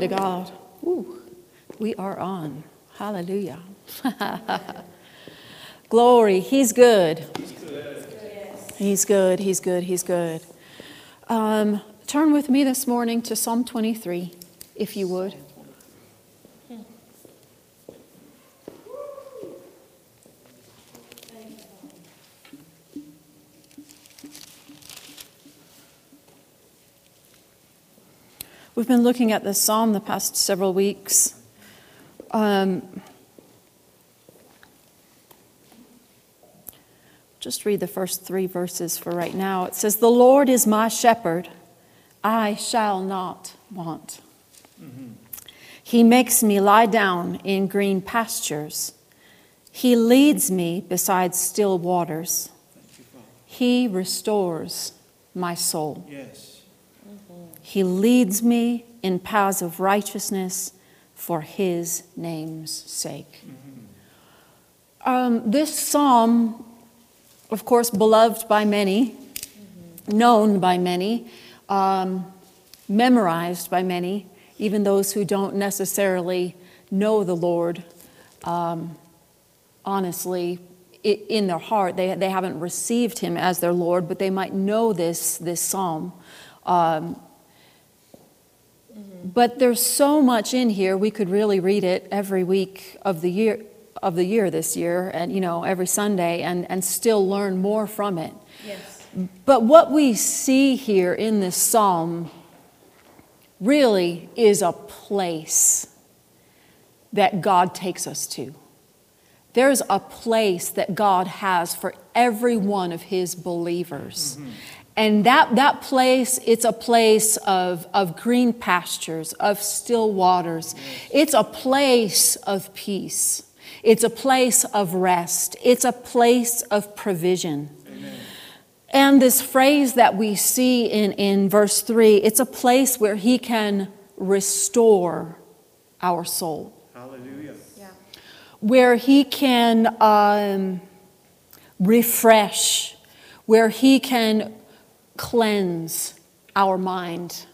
to God. Ooh, we are on. Hallelujah. Glory. He's good. He's good. He's good. He's good. Um, turn with me this morning to Psalm 23, if you would. We've been looking at this psalm the past several weeks. Um, just read the first three verses for right now. It says, The Lord is my shepherd, I shall not want. Mm-hmm. He makes me lie down in green pastures. He leads me beside still waters. He restores my soul. Yes. He leads me in paths of righteousness for his name's sake. Um, this psalm, of course, beloved by many, known by many, um, memorized by many, even those who don't necessarily know the Lord um, honestly in their heart. They, they haven't received him as their Lord, but they might know this, this psalm. Um, but there's so much in here. We could really read it every week of the year of the year this year and you know every Sunday and, and still learn more from it. Yes. But what we see here in this psalm really is a place that God takes us to. There's a place that God has for every one of his believers. Mm-hmm. And that, that place, it's a place of, of green pastures, of still waters. It's a place of peace. It's a place of rest. It's a place of provision. Amen. And this phrase that we see in, in verse 3, it's a place where He can restore our soul. Hallelujah. Yeah. Where He can um, refresh, where He can cleanse our mind.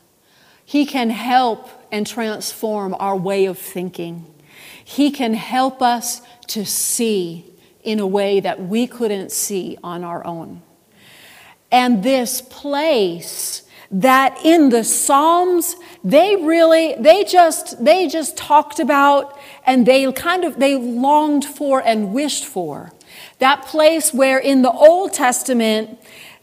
He can help and transform our way of thinking. He can help us to see in a way that we couldn't see on our own. And this place that in the Psalms, they really, they just, they just talked about and they kind of, they longed for and wished for. That place where in the Old Testament,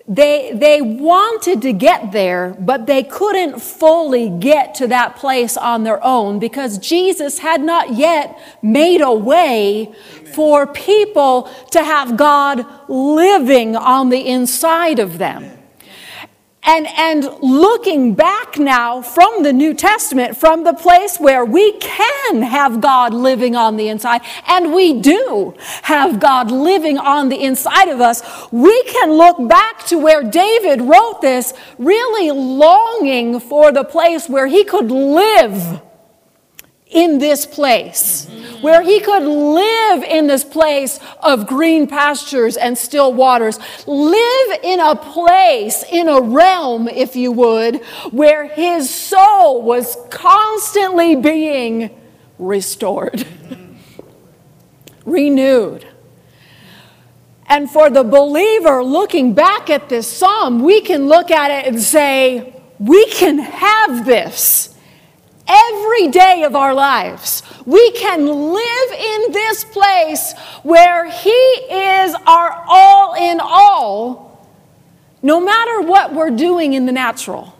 they, they wanted to get there, but they couldn't fully get to that place on their own because Jesus had not yet made a way Amen. for people to have God living on the inside of them. Amen. And, and looking back now from the New Testament, from the place where we can have God living on the inside, and we do have God living on the inside of us, we can look back to where David wrote this, really longing for the place where he could live in this place, where he could live in this place of green pastures and still waters. Live in a place, in a realm, if you would, where his soul was constantly being restored, renewed. And for the believer looking back at this psalm, we can look at it and say, we can have this every day of our lives. We can live in this place where He is our all in all, no matter what we're doing in the natural.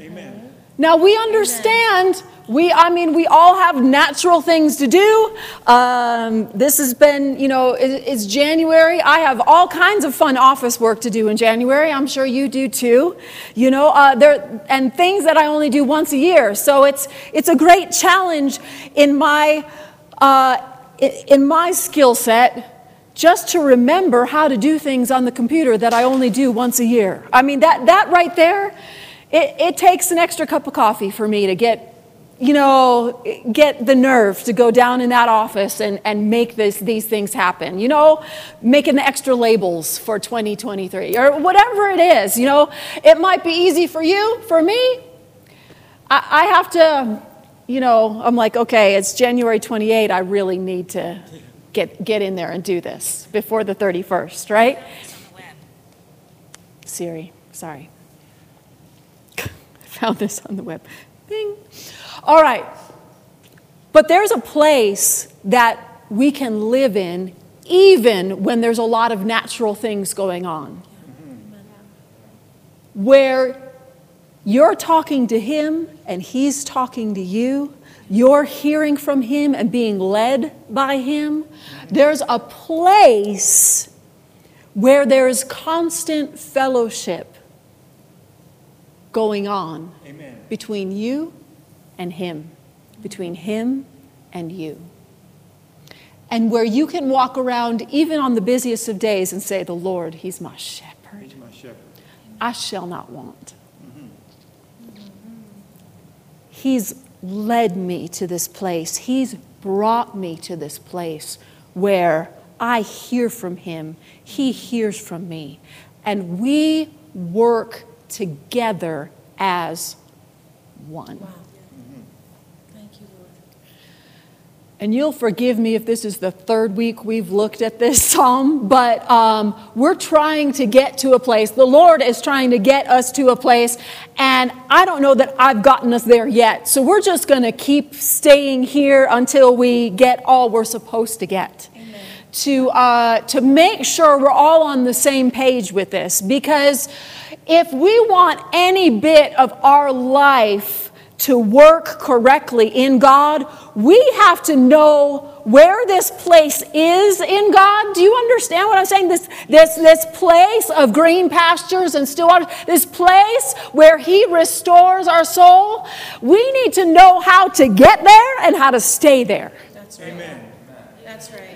Amen. Now we understand we, I mean, we all have natural things to do. Um, this has been, you know, it, it's January. I have all kinds of fun office work to do in January. I'm sure you do too. You know, uh, there and things that I only do once a year. So it's it's a great challenge in my uh, in my skill set just to remember how to do things on the computer that I only do once a year. I mean, that that right there. It, it takes an extra cup of coffee for me to get you know, get the nerve to go down in that office and, and make this, these things happen. You know, making the extra labels for 2023 or whatever it is. You know, it might be easy for you. For me, I, I have to, you know, I'm like, okay, it's January 28. I really need to get, get in there and do this before the 31st, right? Siri, sorry. I Found this on the web. Bing. All right. But there's a place that we can live in even when there's a lot of natural things going on. Where you're talking to him and he's talking to you, you're hearing from him and being led by him. There's a place where there is constant fellowship going on Amen. between you and him, between him and you. And where you can walk around even on the busiest of days and say, The Lord, He's my shepherd. He's my shepherd. I shall not want. Mm-hmm. He's led me to this place. He's brought me to this place where I hear from Him, He hears from me, and we work together as one. Wow. And you'll forgive me if this is the third week we've looked at this psalm, but um, we're trying to get to a place. The Lord is trying to get us to a place, and I don't know that I've gotten us there yet. So we're just going to keep staying here until we get all we're supposed to get. To, uh, to make sure we're all on the same page with this. Because if we want any bit of our life to work correctly in God, we have to know where this place is in God. Do you understand what I'm saying? This, this, this place of green pastures and still waters, this place where He restores our soul. We need to know how to get there and how to stay there. That's right. Amen. That's right.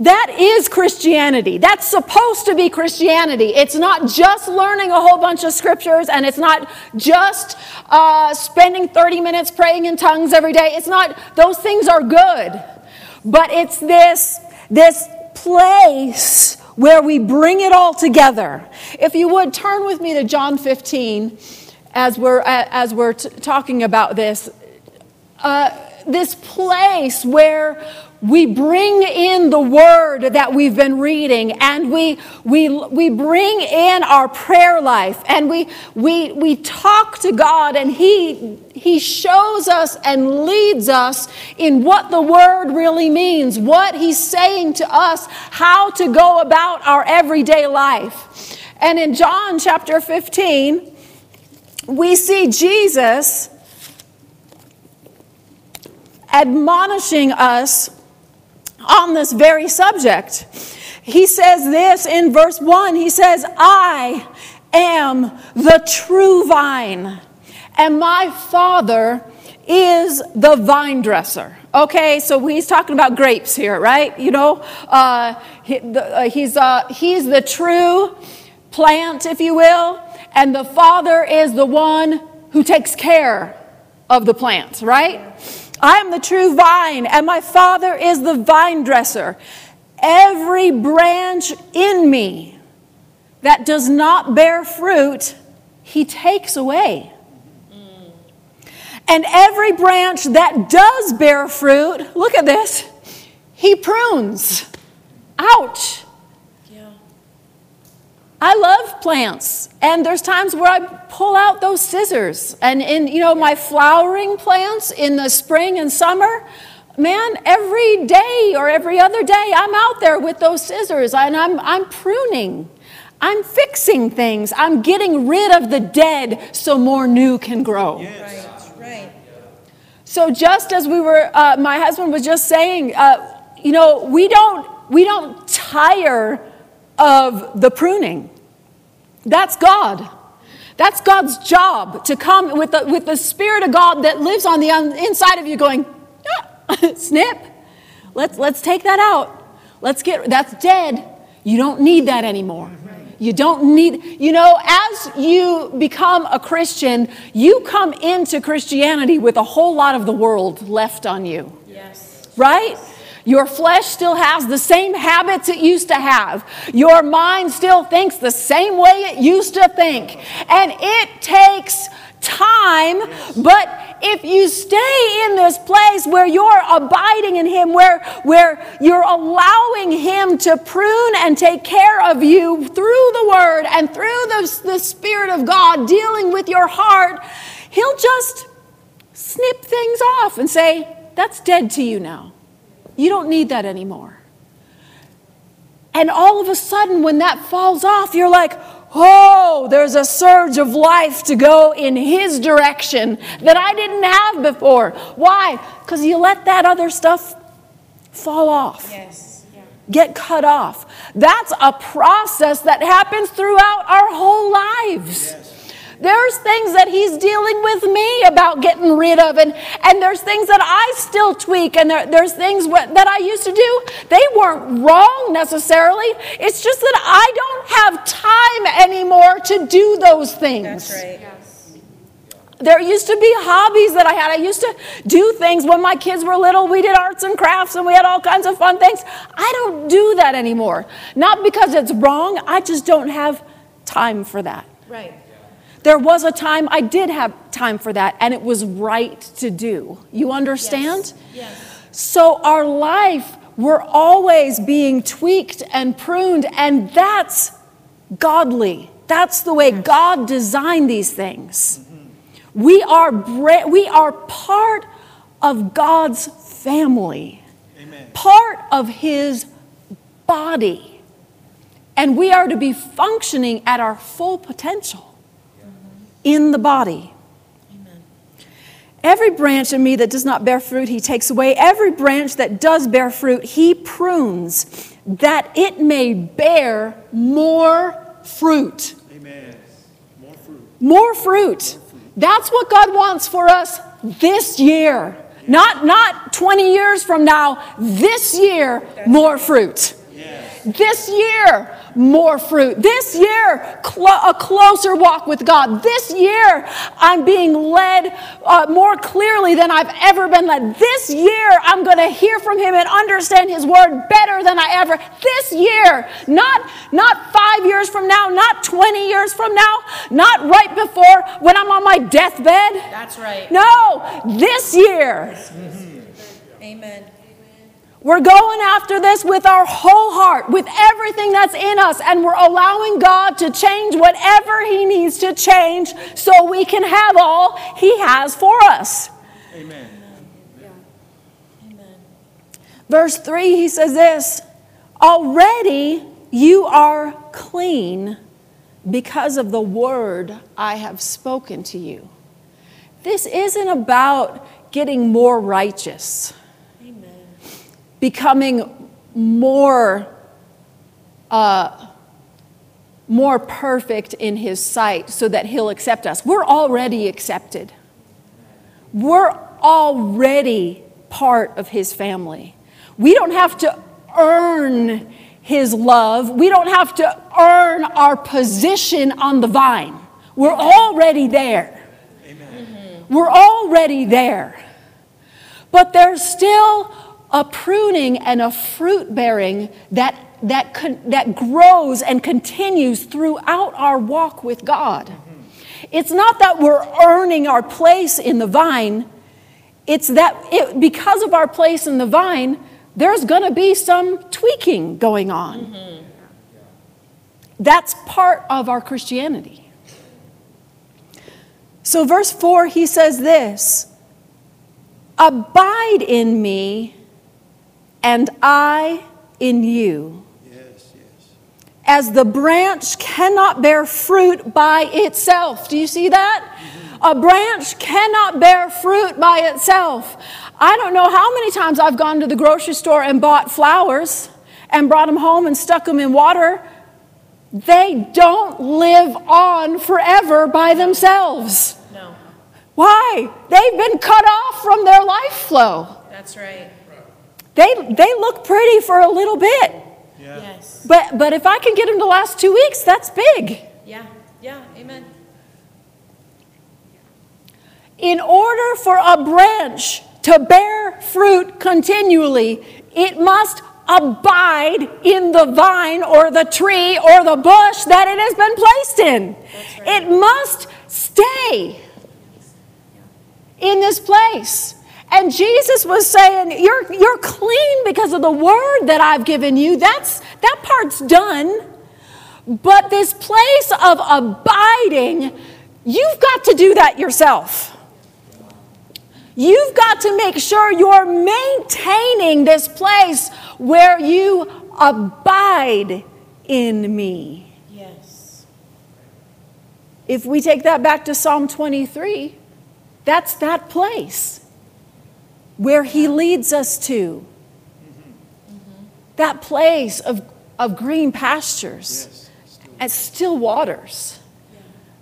That is Christianity. That's supposed to be Christianity. It's not just learning a whole bunch of scriptures and it's not just uh, spending 30 minutes praying in tongues every day. It's not, those things are good. But it's this, this place where we bring it all together. If you would turn with me to John 15 as we're, as we're t- talking about this. Uh, this place where we bring in the word that we've been reading and we, we, we bring in our prayer life and we, we, we talk to God and he, he shows us and leads us in what the word really means, what He's saying to us, how to go about our everyday life. And in John chapter 15, we see Jesus admonishing us on this very subject. He says this in verse 1 He says, I am the true vine, and my Father is the vine dresser. Okay, so he's talking about grapes here, right? You know, uh, he, the, uh, he's, uh, he's the true plant, if you will, and the Father is the one who takes care of the plant, right? I am the true vine, and my Father is the vine dresser. Every branch in me that does not bear fruit, he takes away. And every branch that does bear fruit, look at this, he prunes. Ouch. I love plants, and there's times where I pull out those scissors. And in you know my flowering plants in the spring and summer, man, every day or every other day, I'm out there with those scissors, and I'm I'm pruning. I'm fixing things. I'm getting rid of the dead so more new can grow. Yes. Right, right. So just as we were, uh, my husband was just saying, uh, you know, we don't we don't tire of the pruning. That's God. That's God's job to come with the, with the Spirit of God that lives on the inside of you going, ah, snip. Let's, let's take that out. Let's get, that's dead. You don't need that anymore. You don't need, you know, as you become a Christian, you come into Christianity with a whole lot of the world left on you. Yes. Right? Your flesh still has the same habits it used to have. Your mind still thinks the same way it used to think. And it takes time, but if you stay in this place where you're abiding in Him, where, where you're allowing Him to prune and take care of you through the Word and through the, the Spirit of God dealing with your heart, He'll just snip things off and say, That's dead to you now. You don't need that anymore. And all of a sudden, when that falls off, you're like, oh, there's a surge of life to go in his direction that I didn't have before. Why? Because you let that other stuff fall off. Yes. Yeah. Get cut off. That's a process that happens throughout our whole lives. Yes. There's things that he's dealing with me about getting rid of, and, and there's things that I still tweak, and there, there's things that I used to do. They weren't wrong necessarily. It's just that I don't have time anymore to do those things. That's right. There used to be hobbies that I had. I used to do things when my kids were little. We did arts and crafts and we had all kinds of fun things. I don't do that anymore. Not because it's wrong, I just don't have time for that. Right. There was a time I did have time for that, and it was right to do. You understand? Yes. yes. So, our life, we're always being tweaked and pruned, and that's godly. That's the way God designed these things. Mm-hmm. We, are we are part of God's family, Amen. part of His body, and we are to be functioning at our full potential in the body. Amen. Every branch in me that does not bear fruit, he takes away. Every branch that does bear fruit, he prunes, that it may bear more fruit. Amen. More fruit. More fruit. That's what God wants for us this year. Not, not 20 years from now, this year, more fruit. This year, more fruit. This year, cl- a closer walk with God. This year, I'm being led uh, more clearly than I've ever been led. This year, I'm going to hear from Him and understand His word better than I ever. This year, not, not five years from now, not 20 years from now, not right before when I'm on my deathbed. That's right. No, this year. Mm-hmm. Amen. We're going after this with our whole heart, with everything that's in us, and we're allowing God to change whatever He needs to change so we can have all He has for us. Amen. Amen. Verse 3, he says this Already you are clean because of the word I have spoken to you. This isn't about getting more righteous becoming more, uh, more perfect in His sight so that He'll accept us. We're already accepted, we're already part of His family. We don't have to earn His love, we don't have to earn our position on the vine. We're already there. Amen. We're already there. But there's still a pruning and a fruit bearing that, that, that grows and continues throughout our walk with God. It's not that we're earning our place in the vine, it's that it, because of our place in the vine, there's going to be some tweaking going on. Mm-hmm. That's part of our Christianity. So, verse 4, he says this Abide in me and I in you. Yes, yes. As the branch cannot bear fruit by itself. Do you see that? Mm-hmm. A branch cannot bear fruit by itself. I don't know how many times I've gone to the grocery store and bought flowers and brought them home and stuck them in water. They don't live on forever by themselves. No. Why? They've been cut off from their life flow. That's right. They, they look pretty for a little bit. Yeah. Yes. But, but if I can get them to last two weeks, that's big. Yeah, yeah, amen. In order for a branch to bear fruit continually, it must abide in the vine or the tree or the bush that it has been placed in. Right. It must stay. in this place. And Jesus was saying, You're, you're clean because of the word that I've given you. That's, that part's done. But this place of abiding, you've got to do that yourself. You've got to make sure you're maintaining this place where you abide in me. Yes. If we take that back to Psalm 23, that's that place where he leads us to. That place of, of green pastures and still waters.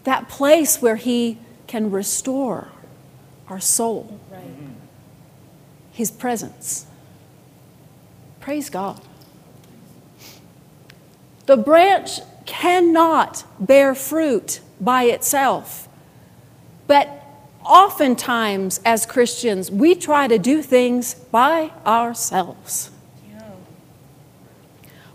That place where he can restore our soul, Right. his presence. Praise God. The branch cannot bear fruit by itself. But oftentimes, as Christians, we try to do things by ourselves.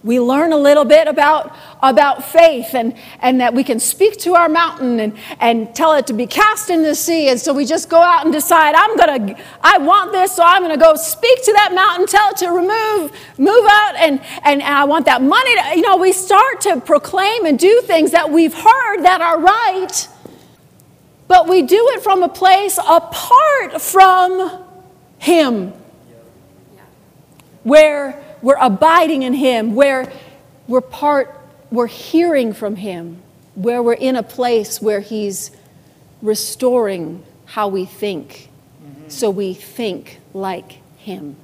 We learn a little bit about, about faith and, and that we can speak to our mountain and, and tell it to be cast in the sea. And so we just go out and decide, I'm to, I want this, so I'm to go speak to that mountain, tell it to remove, move out, and, and, and I want that money. To, you know, we start to proclaim and do things that we've heard that are right, but we do it from a place apart from Him. Where we're abiding in Him, where we're part, we're hearing from Him, where we're in a place where He's restoring how we think, mm-hmm. so we think like Him.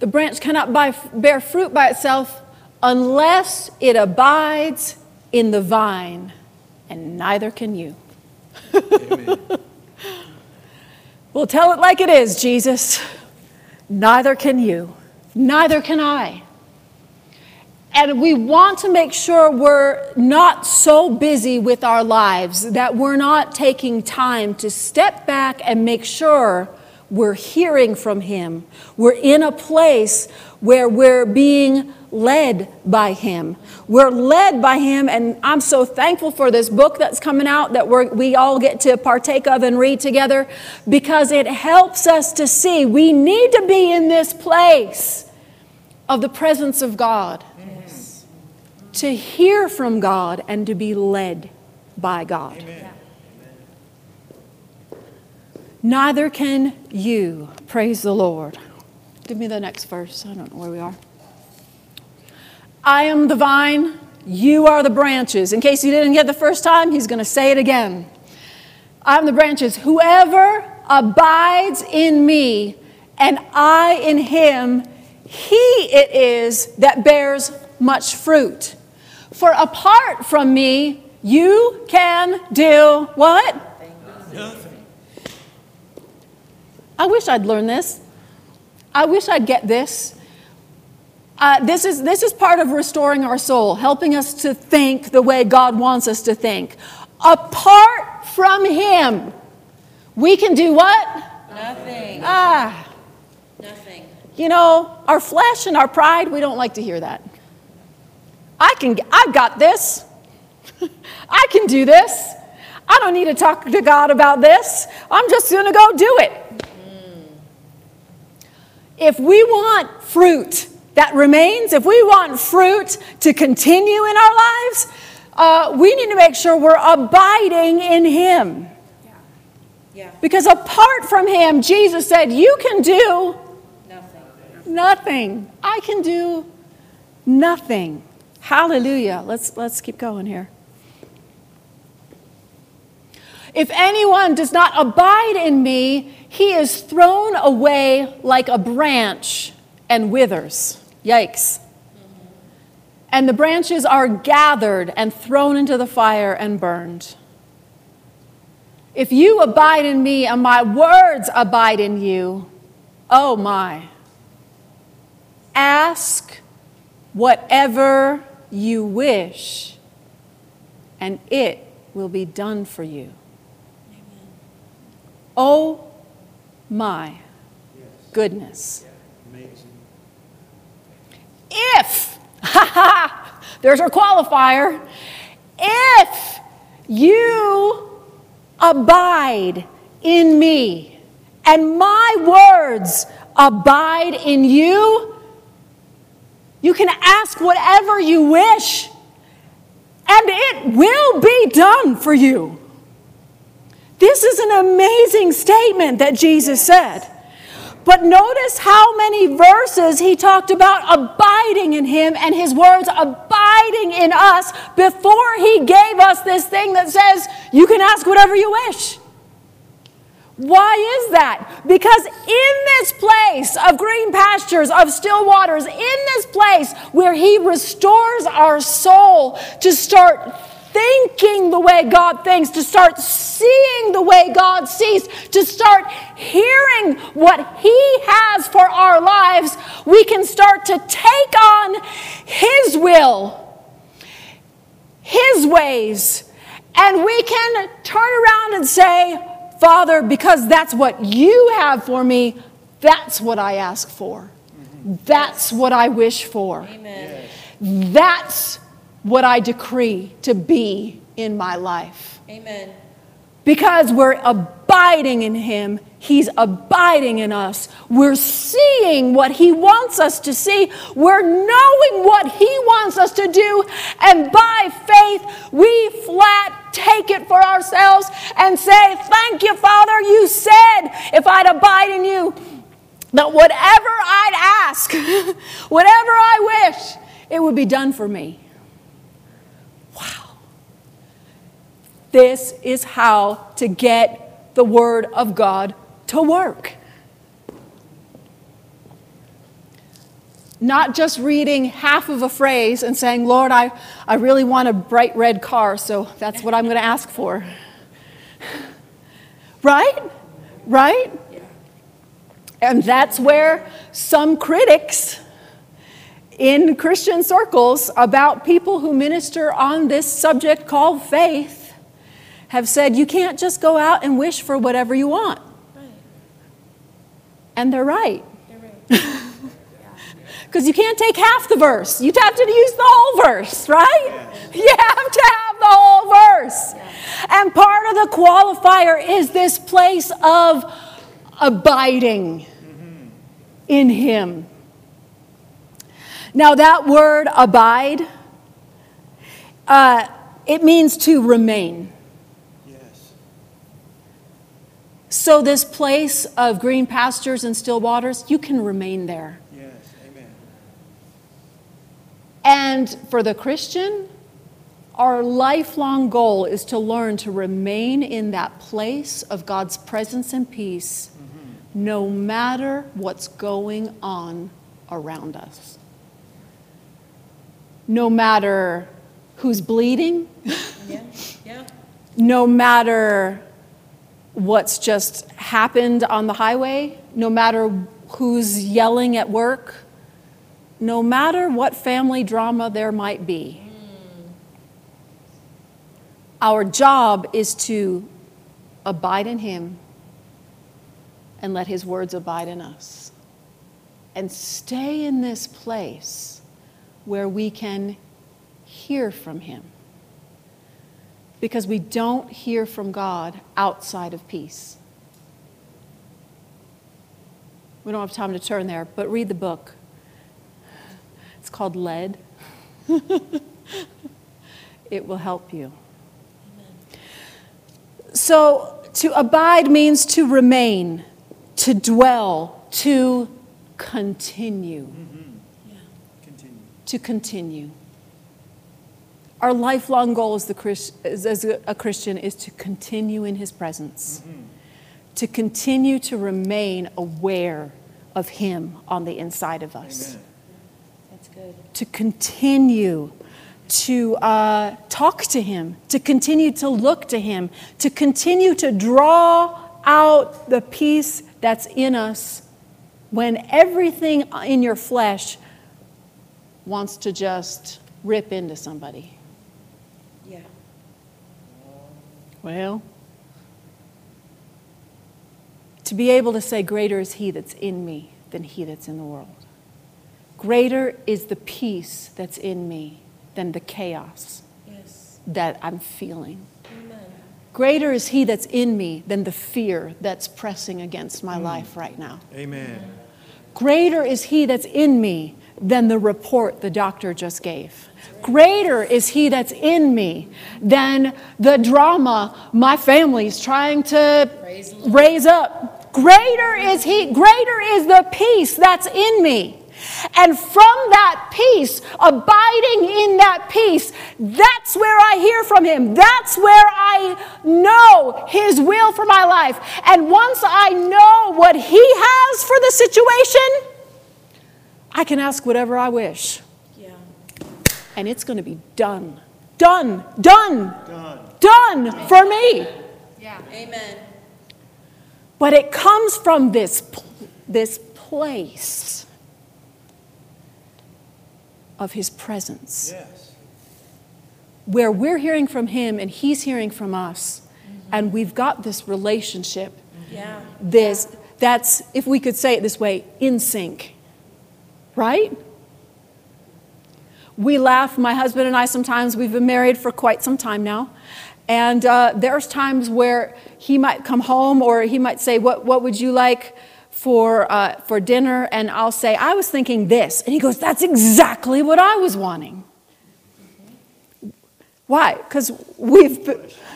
The branch cannot buy, bear fruit by itself unless it abides in the vine, and neither can you. Amen. Well, tell it like it is, Jesus. Neither can you. Neither can I. And we want to make sure we're not so busy with our lives that we're not taking time to step back and make sure we're hearing from Him. We're in a place where we're being led by Him. We're led by Him, and I'm so thankful for this book that's coming out that we're, we all get to partake of and read together because it helps us to see we need to be in this place of the presence of God, Yes. to hear from God, and to be led by God. Amen. Neither can you. Praise the Lord. Give me the next verse. I don't know where we are. I am the vine, you are the branches. In case you didn't get the first time, he's going to say it again. I am the branches. Whoever abides in me and I in him, he it is that bears much fruit. For apart from me, you can do what? I wish I'd learned this. I wish I'd get this. Uh, this, is, this is part of restoring our soul, helping us to think the way God wants us to think. Apart from Him, we can do what? Nothing. Ah, Nothing. you know, our flesh and our pride, we don't like to hear that. I can, I've got this. I can do this. I don't need to talk to God about this. I'm just going to go do it. If we want fruit that remains, if we want fruit to continue in our lives, uh, we need to make sure we're abiding in Him. Yeah. Because apart from Him, Jesus said, You can do Nothing. nothing. I can do nothing. Hallelujah. Let's, let's keep going here. If anyone does not abide in me, he is thrown away like a branch and withers. Yikes. And the branches are gathered and thrown into the fire and burned. If you abide in me and my words abide in you, oh my. Ask whatever you wish, and it will be done for you. Oh my goodness. Amazing. If, there's our qualifier, if you abide in me and my words abide in you, you can ask whatever you wish and it will be done for you. This is an amazing statement that Jesus said. But notice how many verses he talked about abiding in him and his words abiding in us before he gave us this thing that says, you can ask whatever you wish. Why is that? Because in this place of green pastures, of still waters, in this place where He restores our soul to start thinking the way God thinks, to start seeing the way God sees, to start hearing what He has for our lives, we can start to take on His will, His ways, and we can turn around and say, Father, because that's what you have for me, that's what I ask for. That's what I wish for. Amen. That's what I decree to be in my life. Amen. Because we're abiding in Him, He's abiding in us. We're seeing what He wants us to see. We're knowing what He wants us to do. And by faith, we flat take it for ourselves and say, Thank you, Father. You said if I'd abide in you, that whatever I'd ask, whatever I wish, it would be done for me. This is how to get the Word of God to work. Not just reading half of a phrase and saying, Lord, I, I really want a bright red car, so that's what I'm going to ask for. Right? Right? And that's where some critics in Christian circles about people who minister on this subject called faith have said you can't just go out and wish for whatever you want. Right. And they're right. You're right. Because you can't take half the verse. You have to use the whole verse, right? You have to have the whole verse. And part of the qualifier is this place of abiding in Him. Now, that word abide, uh, it means to remain. Yes. So, this place of green pastures and still waters, you can remain there. Yes. Amen. And for the Christian, our lifelong goal is to learn to remain in that place of God's presence and peace mm-hmm. no matter what's going on around us. No matter who's bleeding, Yeah. Yeah. no matter what's just happened on the highway, no matter who's yelling at work, no matter what family drama there might be. Our job is to abide in Him and let His words abide in us. And stay in this place where we can hear from Him. Because we don't hear from God outside of peace. We don't have time to turn there, but read the book. It's called Lead. it will help you. So, to abide means to remain, to dwell, to continue. Mm-hmm. Continue. To continue. Our lifelong goal as, the Christ, as as a Christian is to continue in His presence, to continue to remain aware of Him on the inside of us Amen. That's good. to continue to uh, talk to Him, to continue to look to Him, to continue to draw out the peace that's in us when everything in your flesh wants to just rip into somebody. Yeah. Well, to be able to say, Greater is He that's in me than He that's in the world. Greater is the peace that's in me than the chaos Yes. that I'm feeling. Amen. Greater is He that's in me than the fear that's pressing against my mm. life right now. Amen. Greater is He that's in me than the report the doctor just gave. Greater is He that's in me than the drama my family's trying to Praise raise up. Greater is He, greater is the peace that's in me. And from that peace, abiding in that peace, that's where I hear from Him. That's where I know His will for my life. And once I know what He has for the situation, I can ask whatever I wish. Yeah. And it's going to be done. Done. Done. Done. Done for me. Yeah. Amen. But it comes from this, this place of His presence. Yes. where we're hearing from him and he's hearing from us mm-hmm. and we've got this relationship Yeah. this that's if we could say it this way in sync right we laugh my husband and i sometimes. We've been married for quite some time now. And uh, there's times where he might come home or he might say what, what would you like for, uh, for dinner? And i'll say i was thinking this. And he goes that's exactly what i was wanting. Why? Because we've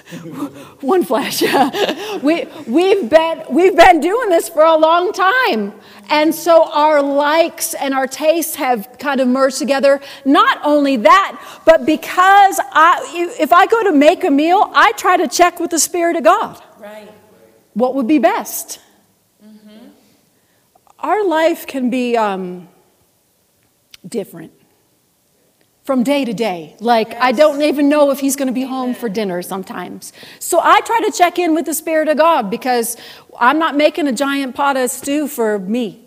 one flesh. we we've been we've been doing this for a long time, and so our likes and our tastes have kind of merged together. Not only that, but because I, if I go to make a meal, I try to check with the Spirit of God Right. what would be best. Our life can be um, different from day to day. Like, I don't even know if he's going to be home for dinner sometimes. So I try to check in with the Spirit of God because I'm not making a giant pot of stew for me.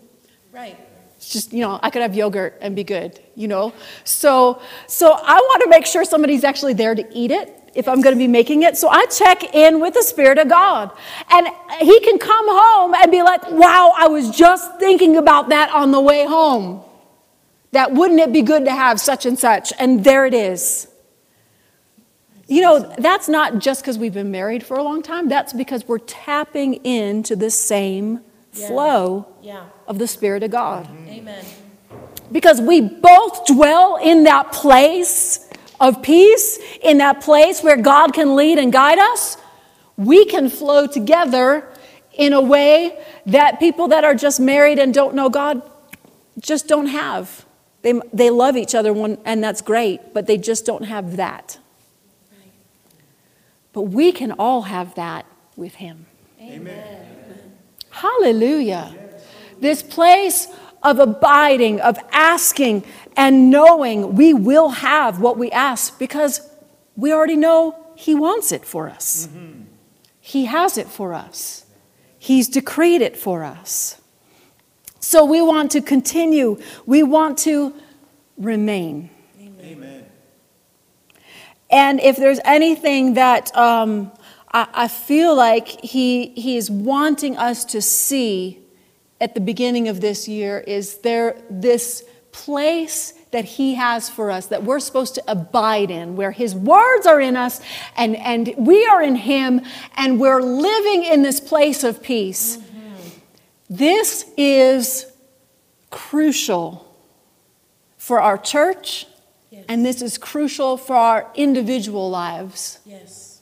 Right. It's just, you know, I could have yogurt and be good, you know? So, so I want to make sure somebody's actually there to eat it if I'm going to be making it. So I check in with the Spirit of God. And He can come home and be like, wow, I was just thinking about that on the way home. That wouldn't it be good to have such and such? And there it is. You know, that's not just because we've been married for a long time, that's because we're tapping into the same Yeah. flow Yeah. of the Spirit of God mm-hmm. Amen. because we both dwell in that place of peace, in that place where God can lead and guide us, we can flow together in a way that people that are just married and don't know God just don't have. They, they love each other, one, and that's great, but they just don't have that. But we can all have that with Him. Amen. Hallelujah. This place of abiding, of asking and knowing we will have what we ask because we already know He wants it for us. Mm-hmm. He has it for us, He's decreed it for us. So we want to continue, we want to remain. Amen. And if there's anything that um, I, I feel like he, he is wanting us to see at the beginning of this year, is there this place that he has for us that we're supposed to abide in, where his words are in us and, and we are in him, and we're living in this place of peace. This is crucial for our church, Yes. and this is crucial for our individual lives. Yes.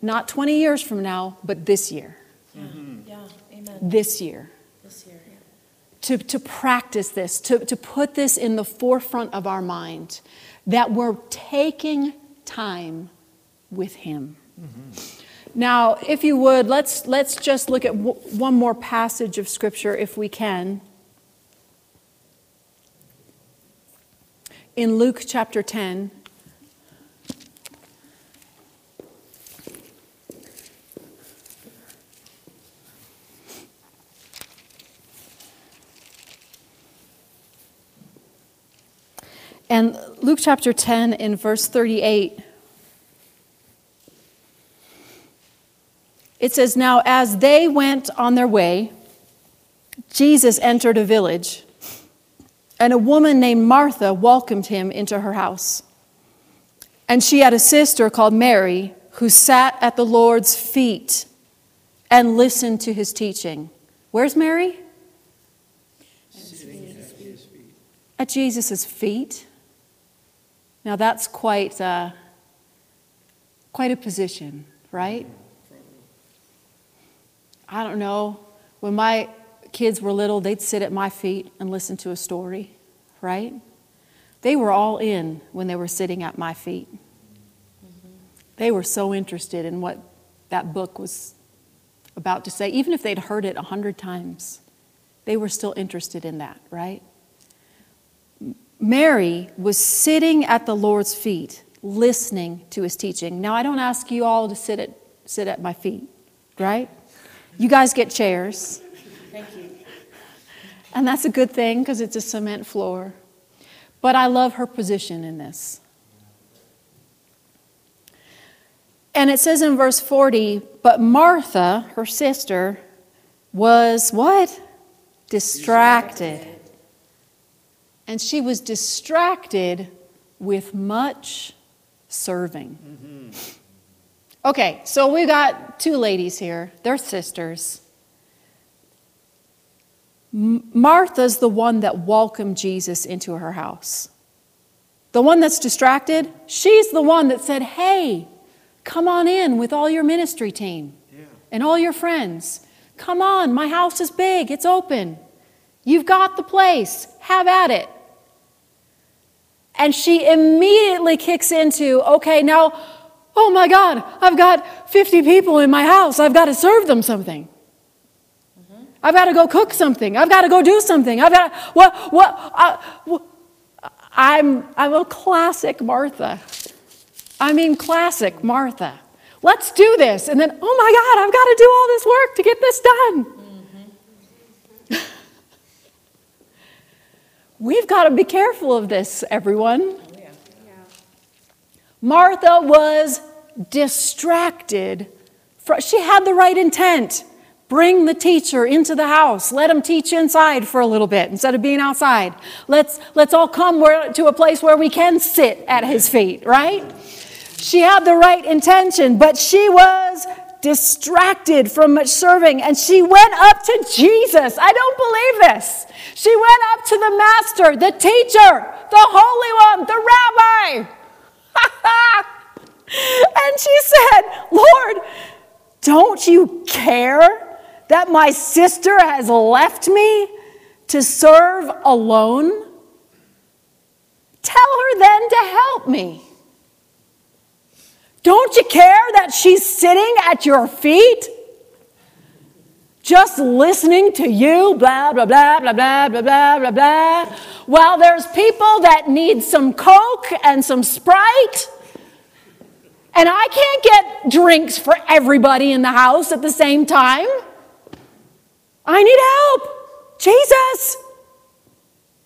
Not 20 years from now, but this year. Yeah. Yeah. Amen. This year. This year. Yeah. To, to practice this, to, to put this in the forefront of our mind, that we're taking time with Him. Mm-hmm. Now, if you would, let's, let's just look at w- one more passage of Scripture if we can. In Luke chapter 10. And Luke chapter 10 in verse 38, it says, Now as they went on their way, Jesus entered a village, and a woman named Martha welcomed him into her house. And she had a sister called Mary who sat at the Lord's feet and listened to his teaching. Where's Mary? At Jesus' feet. Now that's quite, uh, quite a position, right? I don't know. When my kids were little, they'd sit at my feet and listen to a story, right? They were all in when they were sitting at my feet. They were so interested in what that book was about to say, even if they'd heard it a hundred times, they were still interested in that, right? Mary was sitting at the Lord's feet, listening to his teaching. Now, I don't ask you all to sit at, sit at my feet, right? You guys get chairs. Thank you. And that's a good thing because it's a cement floor. But I love her position in this. And it says in verse 40, but Martha, her sister, was what? Distracted. And she was distracted with much serving. Mm-hmm. Okay, so we got two ladies here. They're sisters. Martha's the one that welcomed Jesus into her house. The one that's distracted, she's the one that said, Hey, come on in with all your ministry team Yeah. and all your friends. Come on, my house is big, it's open. You've got the place, have at it. And she immediately kicks into, okay, now, oh my God, I've got 50 people in my house. I've got to serve them something. I've got to go cook something. I've got to go do something. I've got to, what, what, uh, what I'm, I'm a classic Martha. I mean, classic Martha. Let's do this. And then, oh my God, I've got to do all this work to get this done. We've got to be careful of this, everyone. Martha was distracted. She had the right intent. Bring the teacher into the house. Let him teach inside for a little bit instead of being outside. Let's, let's all come where, to a place where we can sit at his feet, right? She had the right intention, but she was distracted from much serving and she went up to Jesus. I don't believe this. She went up to the master, the teacher, the holy one, the rabbi. and she said, Lord, don't you care that my sister has left me to serve alone? Tell her then to help me. Don't you care that she's sitting at your feet? Just listening to you, blah, blah, blah, blah, blah, blah, blah, blah, blah. While there's people that need some Coke and some Sprite. And I can't get drinks for everybody in the house at the same time. I need help. Jesus,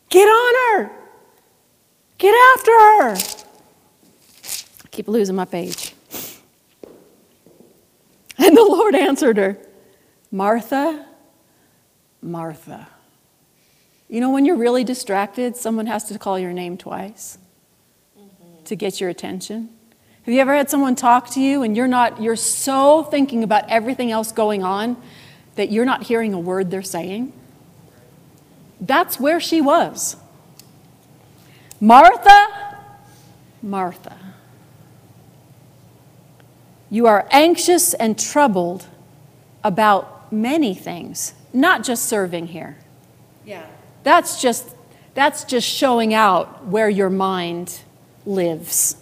get on her. Get after her. I keep losing my page. And the Lord answered her, Martha, Martha. You know, when you're really distracted, someone has to call your name twice mm-hmm. to get your attention. Have you ever had someone talk to you and you're not, you're so thinking about everything else going on that you're not hearing a word they're saying? That's where she was. Martha, Martha. You are anxious and troubled about many things, not just serving here. Yeah. That's just that's just showing out where your mind lives.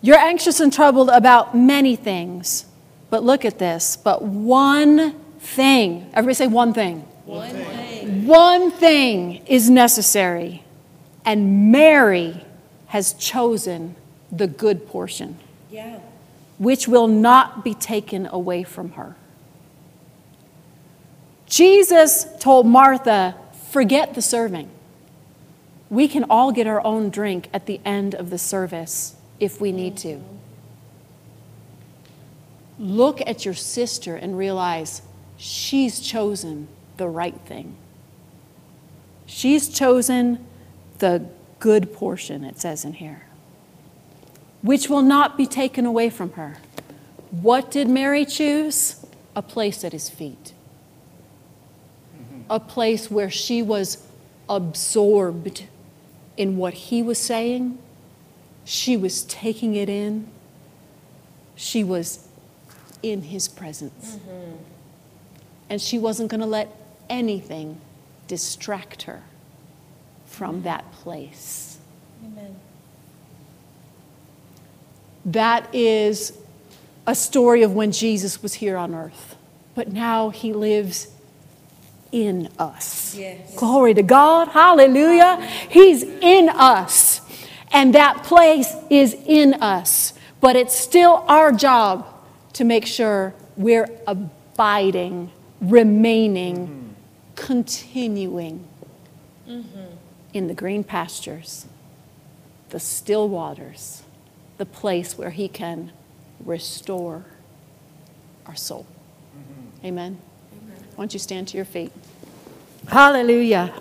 You're anxious and troubled about many things. But look at this. But one thing. Everybody say one thing. One thing. One thing is necessary. And Mary has chosen the good portion, Yeah. Which will not be taken away from her. Jesus told Martha, forget the serving. We can all get our own drink at the end of the service if we need to. Look at your sister and realize she's chosen the right thing. She's chosen the good portion, it says in here. Which will not be taken away from her. What did Mary choose? A place at his feet. A place where she was absorbed in what he was saying. She was taking it in. She was in his presence. Mm-hmm. And she wasn't going to let anything distract her from that place. Amen. That is a story of when Jesus was here on earth. But now he lives in us. Yes. Glory to God. Hallelujah. He's in us. And that place is in us. But it's still our job to make sure we're abiding, remaining, continuing mm-hmm. in the green pastures, the still waters, the place where He can restore our soul. Mm-hmm. Amen. Why don't you stand to your feet? Hallelujah.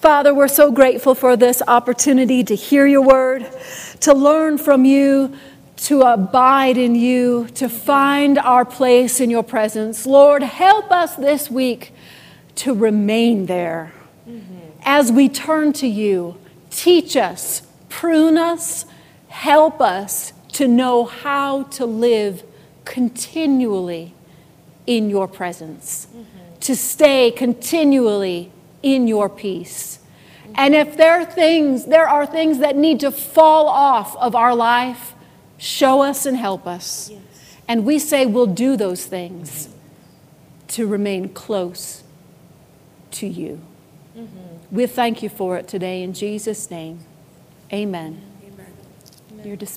Father, we're so grateful for this opportunity to hear your word, to learn from you, to abide in you, to find our place in your presence. Lord, help us this week to remain there. Mm-hmm. As we turn to you, teach us, prune us, help us to know how to live continually in your presence, mm-hmm. to stay continually in your peace. And if there are things, there are things that need to fall off of our life, show us and help us. And we say we'll do those things mm-hmm. to remain close to you. Mm-hmm. We thank you for it today in Jesus' name. Amen. Dis-